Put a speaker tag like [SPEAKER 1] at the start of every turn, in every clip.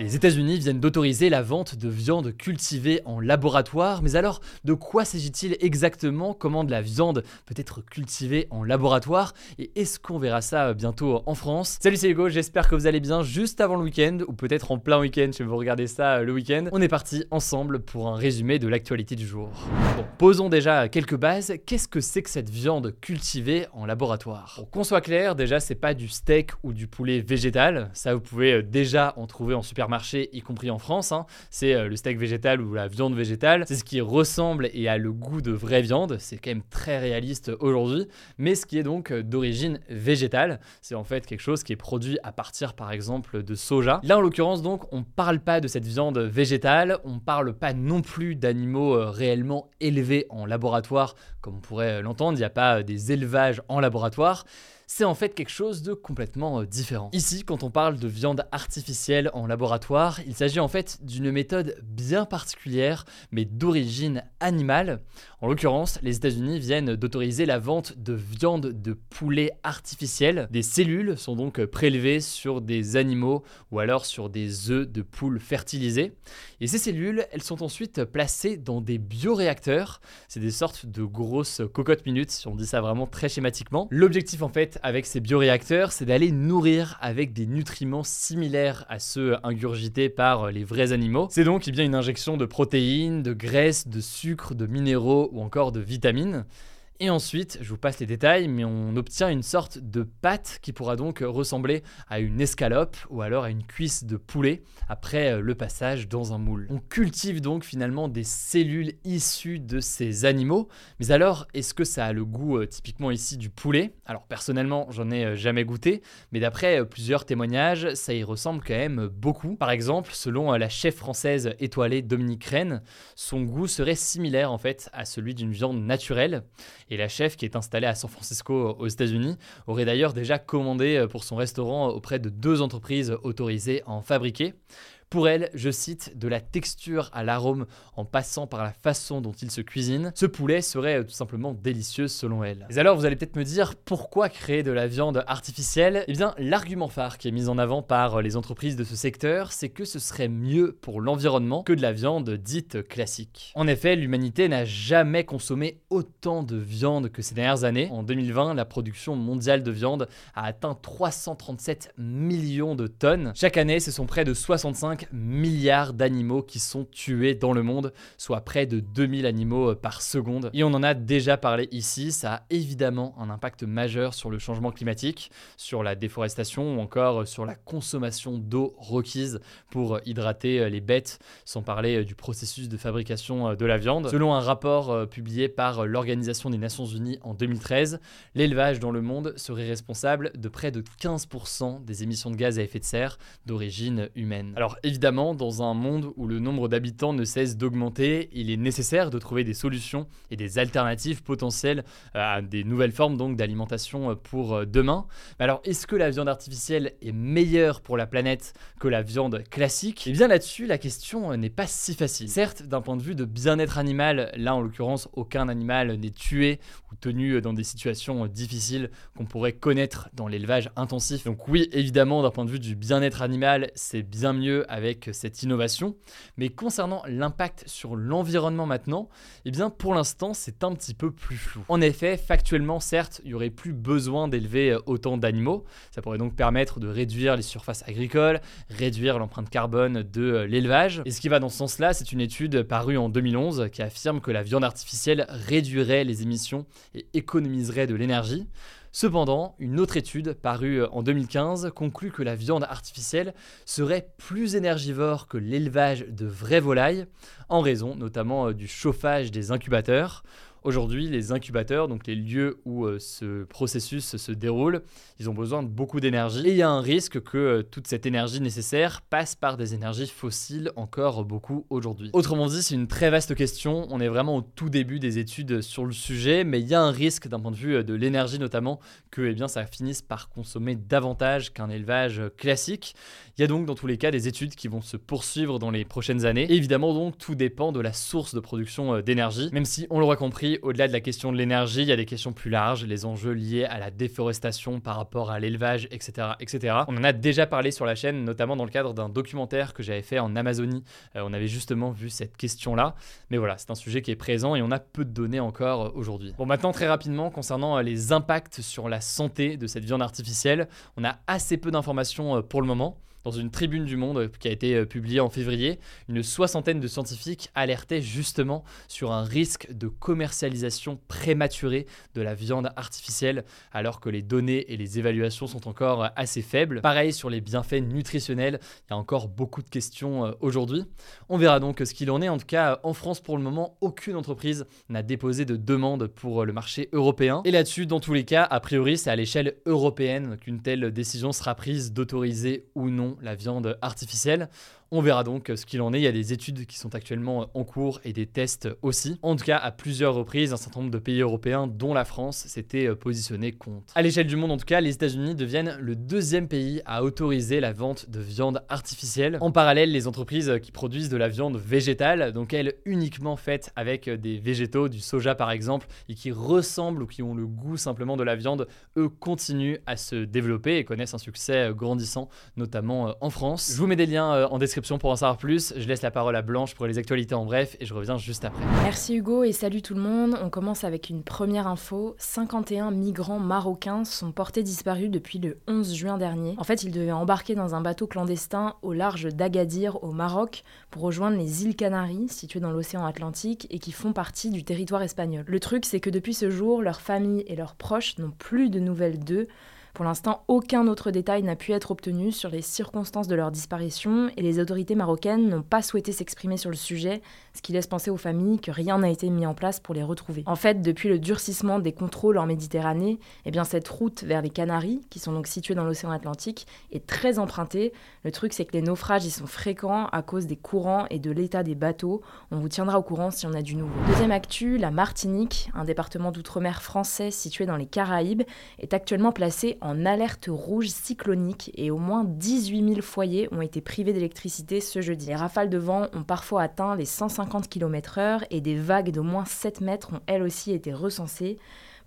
[SPEAKER 1] Les États-Unis viennent d'autoriser la vente de viande cultivée en laboratoire, mais alors de quoi s'agit-il exactement? Comment de la viande peut être cultivée en laboratoire? Et est-ce qu'on verra ça bientôt en France? Salut c'est Hugo, j'espère que vous allez bien juste avant le week-end, ou peut-être en plein week-end si vous regardez ça le week-end. On est parti ensemble pour un résumé de l'actualité du jour. Bon, posons déjà quelques bases. Qu'est-ce que c'est que cette viande cultivée en laboratoire? Qu'on soit clair, déjà c'est pas du steak ou du poulet végétal, ça vous pouvez déjà en trouver en supermarché marché, y compris en France. hein. C'est euh, le steak végétal ou la viande végétale. C'est ce qui ressemble et a le goût de vraie viande. C'est quand même très réaliste aujourd'hui. Mais ce qui est donc euh, d'origine végétale, c'est en fait quelque chose qui est produit à partir par exemple de soja. Là en l'occurrence donc, on parle pas de cette viande végétale. On parle pas non plus d'animaux euh, réellement élevés en laboratoire comme on pourrait l'entendre. Il n'y a pas des élevages en laboratoire c'est en fait quelque chose de complètement euh, différent. Ici, quand on parle de viande artificielle en laboratoire, il s'agit en fait d'une méthode bien particulière, mais d'origine animale. En l'occurrence, les États-Unis viennent d'autoriser la vente de viande de poulet artificielle. Des cellules sont donc prélevées sur des animaux ou alors sur des œufs de poules fertilisés. Et ces cellules, elles sont ensuite placées dans des bioréacteurs. C'est des sortes de grosses cocottes minutes, si on dit ça vraiment très schématiquement. L'objectif en fait avec ces bioréacteurs, c'est d'aller nourrir avec des nutriments similaires à ceux ingurgités par les vrais animaux. C'est donc eh bien une injection de protéines, de graisses, de sucre, de minéraux ou encore de vitamines. Et ensuite, je vous passe les détails, mais on obtient une sorte de pâte qui pourra donc ressembler à une escalope ou alors à une cuisse de poulet après euh, le passage dans un moule. On cultive donc finalement des cellules issues de ces animaux, mais alors est-ce que ça a le goût euh, typiquement ici du poulet? Alors personnellement, j'en ai euh, jamais goûté, mais d'après plusieurs témoignages, ça y ressemble quand même beaucoup. Par exemple, selon la chef française étoilée Dominique Rennes, son goût serait similaire en fait à celui d'une viande naturelle. Et la chef, qui est installée à San Francisco aux États-Unis, aurait d'ailleurs déjà commandé euh, pour son restaurant auprès de deux entreprises autorisées à en fabriquer. Pour elle, je cite, de la texture à l'arôme en passant par la façon dont il se cuisine, ce poulet serait euh, tout simplement délicieux selon elle. Mais alors vous allez peut-être me dire pourquoi créer de la viande artificielle? Eh bien l'argument phare qui est mis en avant par euh, les entreprises de ce secteur, c'est que ce serait mieux pour l'environnement que de la viande dite classique. En effet, l'humanité n'a jamais consommé autant de viande que ces dernières années. En 2020, la production mondiale de viande a atteint 337 millions de tonnes. Chaque année, ce sont près de 65 milliards d'animaux qui sont tués dans le monde, soit près de 2000 animaux euh, par seconde. Et on en a déjà parlé ici, ça a évidemment un impact majeur sur le changement climatique, sur la déforestation ou encore sur la consommation d'eau requise pour euh, hydrater euh, les bêtes, sans parler du processus de fabrication de la viande. Selon un rapport publié par l'Organisation des Nations Unies en 2013, l'élevage dans le monde serait responsable de près de 15% des émissions de gaz à effet de serre d'origine humaine. Alors évidemment, dans un monde où le nombre d'habitants ne cesse d'augmenter, il est nécessaire de trouver des solutions et des alternatives potentielles euh, à des nouvelles formes d'alimentation euh, pour euh, demain. Alors, est-ce que la viande artificielle est meilleure pour la planète que la viande classique? Eh bien là-dessus, la question n'est pas si facile. Certes, d'un point de vue de bien-être animal, là en l'occurrence, aucun animal n'est tué ou tenu dans des situations difficiles qu'on pourrait connaître dans l'élevage intensif. Donc oui, évidemment, d'un point de vue du bien-être animal, c'est bien mieux avec cette innovation. Mais concernant l'impact sur l'environnement maintenant, eh bien pour l'instant c'est un petit peu plus flou. En effet, factuellement certes, il y aurait plus besoin d'élever autant d'animaux. Ça pourrait donc permettre de réduire les surfaces agricoles, réduire l'empreinte carbone de l'élevage. Et ce qui va dans ce sens-là, c'est une étude parue en 2011 qui affirme que la viande artificielle réduirait les émissions et économiserait de l'énergie. Cependant, une autre étude parue en 2015 conclut que la viande artificielle serait plus énergivore que l'élevage de vraies volailles, en raison notamment du chauffage des incubateurs. Aujourd'hui, les incubateurs, donc les lieux où euh, ce processus se déroule, ils ont besoin de beaucoup d'énergie et il y a un risque que euh, toute cette énergie nécessaire passe par des énergies fossiles encore beaucoup aujourd'hui. Autrement dit, c'est une très vaste question. On est vraiment au tout début des études sur le sujet, mais il y a un risque d'un point de vue euh, de l'énergie notamment que eh bien, ça finisse par consommer davantage qu'un élevage classique. Il y a donc dans tous les cas des études qui vont se poursuivre dans les prochaines années. Évidemment donc tout dépend de la source de production d'énergie, même si on l'aura compris au-delà de la question de l'énergie, il y a des questions plus larges, les enjeux liés à la déforestation par rapport à l'élevage, etc., etc. On en a déjà parlé sur la chaîne, notamment dans le cadre d'un documentaire que j'avais fait en Amazonie. Euh, on avait justement vu cette question-là. Mais voilà, c'est un sujet qui est présent et on a peu de données encore euh, aujourd'hui. Bon, maintenant, très rapidement, concernant euh, les impacts sur la santé de cette viande artificielle, on a assez peu d'informations pour le moment. Dans une tribune du Monde euh, qui a été euh, publiée en février, une soixantaine de scientifiques alertaient justement sur un risque de commercialisation prématurée de la viande artificielle, alors que les données et les évaluations sont encore euh, assez faibles. Pareil sur les bienfaits nutritionnels, il y a encore beaucoup de questions aujourd'hui. On verra donc ce qu'il en est. En tout cas, en France, pour le moment, aucune entreprise n'a déposé de demande pour le marché européen. Et là-dessus, dans tous les cas, a priori, c'est à l'échelle européenne qu'une telle décision sera prise d'autoriser ou la viande artificielle. On verra donc ce qu'il en est. Il y a des études qui sont actuellement en cours et des tests aussi. En tout cas, à plusieurs reprises, un certain nombre de pays européens, dont la France, s'étaient euh, positionnés contre. À l'échelle du monde, en tout cas, les États-Unis deviennent le deuxième pays à autoriser la vente de viande artificielle. En parallèle, les entreprises qui produisent de la viande végétale, donc elles uniquement faites avec des végétaux, du soja par exemple, et qui ressemblent ou qui ont le goût simplement de la viande, eux continuent à se développer et connaissent un succès grandissant, notamment euh, en France. Je vous mets des liens euh, en description pour en savoir plus. Je laisse la parole à Blanche pour les actualités en bref et je reviens juste après.
[SPEAKER 2] Merci Hugo et salut tout le monde. On commence avec une première info. 51 migrants marocains sont portés disparus depuis le 11 juin dernier. En fait, ils devaient embarquer dans un bateau clandestin au large d'Agadir au Maroc pour rejoindre les îles Canaries situées dans l'océan Atlantique et qui font partie du territoire espagnol. Le truc, c'est que depuis ce jour, leurs familles et leurs proches n'ont plus de nouvelles d'eux. Pour l'instant, aucun autre détail n'a pu être obtenu sur les circonstances de leur disparition et les autorités marocaines n'ont pas souhaité s'exprimer sur le sujet, ce qui laisse penser aux familles que rien n'a été mis en place pour les retrouver. En fait, depuis le durcissement des contrôles en Méditerranée, eh bien cette route vers les Canaries, qui sont donc situées dans l'océan Atlantique, est très empruntée. Le truc, c'est que les naufrages y sont fréquents à cause des courants et de l'état des bateaux. On vous tiendra au courant si on a du nouveau. Deuxième actu, la Martinique, un département d'outre-mer français situé dans les Caraïbes, est actuellement placé en alerte rouge cyclonique et au moins 18 000 foyers ont été privés d'électricité ce jeudi. Les rafales de vent ont parfois atteint les 150 km/h et des vagues d'au moins 7 mètres ont elles aussi été recensées.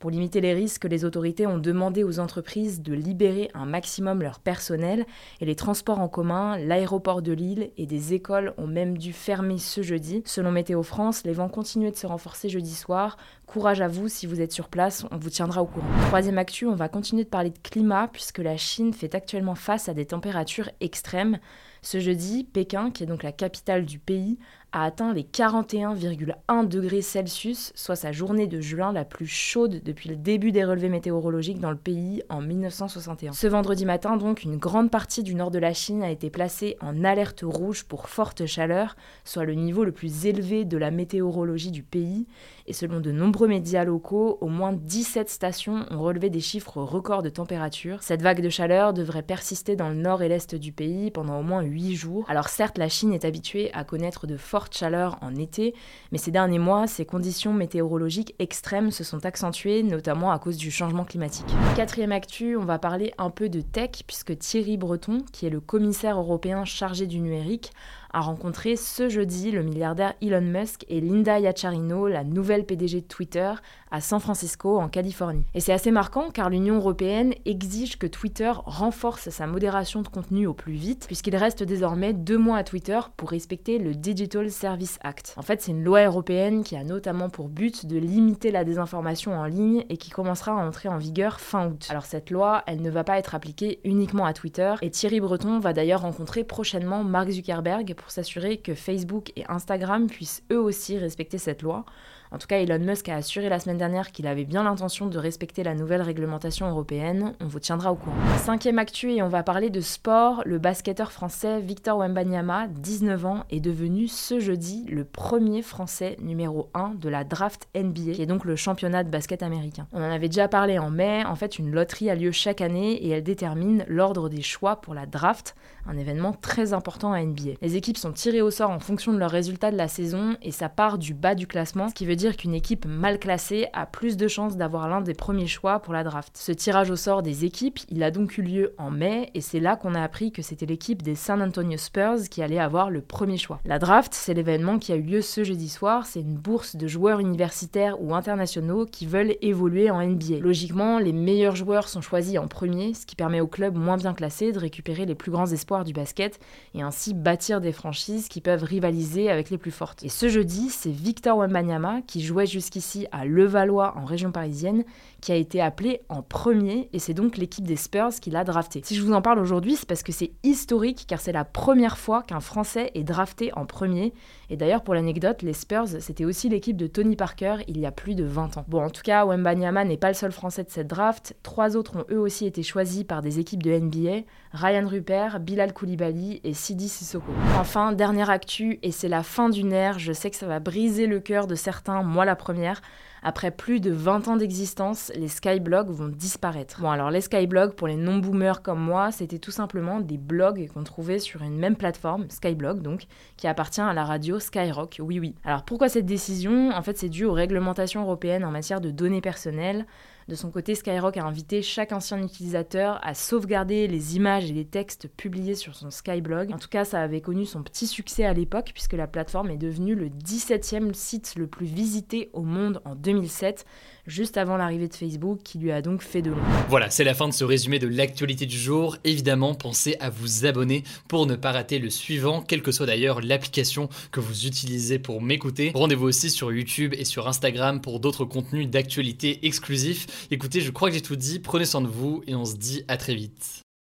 [SPEAKER 2] Pour limiter les risques, les autorités ont demandé aux entreprises de libérer un maximum leur personnel et les transports en commun, l'aéroport de Lille et des écoles ont même dû fermer ce jeudi. Selon Météo France, les vents continuaient de se renforcer jeudi soir. Courage à vous si vous êtes sur place, on vous tiendra au courant. Troisième actu, on va continuer de parler de climat puisque la Chine fait actuellement face à des températures extrêmes. Ce jeudi, Pékin, qui est donc la capitale du pays, a atteint les 41,1 degrés Celsius, soit sa journée de juin la plus chaude depuis le début des relevés météorologiques dans le pays en 1961. Ce vendredi matin, donc, une grande partie du nord de la Chine a été placée en alerte rouge pour forte chaleur, soit le niveau le plus élevé de la météorologie du pays. Et selon de nombreux médias locaux, au moins 17 stations ont relevé des chiffres records de température. Cette vague de chaleur devrait persister dans le nord et l'est du pays pendant au moins 8 jours. Alors certes, la Chine est habituée à connaître de fortes chaleurs en été, mais ces derniers mois, ces conditions météorologiques extrêmes se sont accentuées, notamment à cause du changement climatique. Quatrième actu, on va parler un peu de tech, puisque Thierry Breton, qui est le commissaire européen chargé du numérique, a rencontré ce jeudi le milliardaire Elon Musk et Linda Yaccarino, la nouvelle PDG de Twitter, à San Francisco, en Californie. Et c'est assez marquant car l'Union européenne exige que Twitter renforce sa modération de contenu au plus vite, puisqu'il reste désormais deux mois à Twitter pour respecter le Digital Service Act. En fait, c'est une loi européenne qui a notamment pour but de limiter la désinformation en ligne et qui commencera à entrer en vigueur fin août. Alors cette loi, elle ne va pas être appliquée uniquement à Twitter, et Thierry Breton va d'ailleurs rencontrer prochainement Mark Zuckerberg s'assurer que Facebook et Instagram puissent eux aussi respecter cette loi. En tout cas, Elon Musk a assuré la semaine dernière qu'il avait bien l'intention de respecter la nouvelle réglementation européenne. On vous tiendra au courant. Cinquième actu, et on va parler de sport. Le basketteur français Victor Wembanyama, 19 ans, est devenu ce jeudi le premier français numéro 1 de la draft NBA, qui est donc le championnat de basket américain. On en avait déjà parlé en mai. En fait, une loterie a lieu chaque année et elle détermine l'ordre des choix pour la draft, un événement très important à NBA. Les équipes sont tirées au sort en fonction de leurs résultats de la saison et ça part du bas du classement, ce qui veut dire qu'une équipe mal classée a plus de chances d'avoir l'un des premiers choix pour la draft. Ce tirage au sort des équipes, il a donc eu lieu en mai et c'est là qu'on a appris que c'était l'équipe des San Antonio Spurs qui allait avoir le premier choix. La draft, c'est l'événement qui a eu lieu ce jeudi soir, c'est une bourse de joueurs universitaires ou internationaux qui veulent évoluer en NBA. Logiquement, les meilleurs joueurs sont choisis en premier, ce qui permet aux clubs moins bien classés de récupérer les plus grands espoirs du basket et ainsi bâtir des franchises qui peuvent rivaliser avec les plus fortes. Et ce jeudi, c'est Victor Wembanyama qui jouait jusqu'ici à Levallois en région parisienne qui a été appelé en premier et c'est donc l'équipe des Spurs qui l'a drafté. Si je vous en parle aujourd'hui, c'est parce que c'est historique car c'est la première fois qu'un Français est drafté en premier. Et d'ailleurs, pour l'anecdote, les Spurs, c'était aussi l'équipe de Tony Parker il y a plus de 20 ans. Bon, en tout cas, Wembanyama n'est pas le seul Français de cette draft. Trois autres ont eux aussi été choisis par des équipes de NBA Ryan Rupert, Bilal Koulibaly et Sidi Sissoko. Enfin, dernière actu, et c'est la fin d'une ère, je sais que ça va briser le cœur de certains, moi la première. Après plus de 20 ans d'existence, les skyblogs vont disparaître. Bon alors les skyblogs, pour les non-boomers comme moi, c'était tout simplement des blogs qu'on trouvait sur une même plateforme, Skyblog donc, qui appartient à la radio Skyrock, oui oui. Alors pourquoi cette décision? En fait c'est dû aux réglementations européennes en matière de données personnelles. De son côté, Skyrock a invité chaque ancien utilisateur à sauvegarder les images et les textes publiés sur son Skyblog. En tout cas, ça avait connu son petit succès à l'époque puisque la plateforme est devenue le 17e site le plus visité au monde en 2007 juste avant l'arrivée de Facebook, qui lui a donc fait de l'ombre.
[SPEAKER 1] Voilà, c'est la fin de ce résumé de l'actualité du jour. Évidemment, pensez à vous abonner pour ne pas rater le suivant, quelle que soit d'ailleurs l'application que vous utilisez pour m'écouter. Rendez-vous aussi sur YouTube et sur Instagram pour d'autres contenus d'actualité exclusifs. Écoutez, je crois que j'ai tout dit, prenez soin de vous et on se dit à très vite.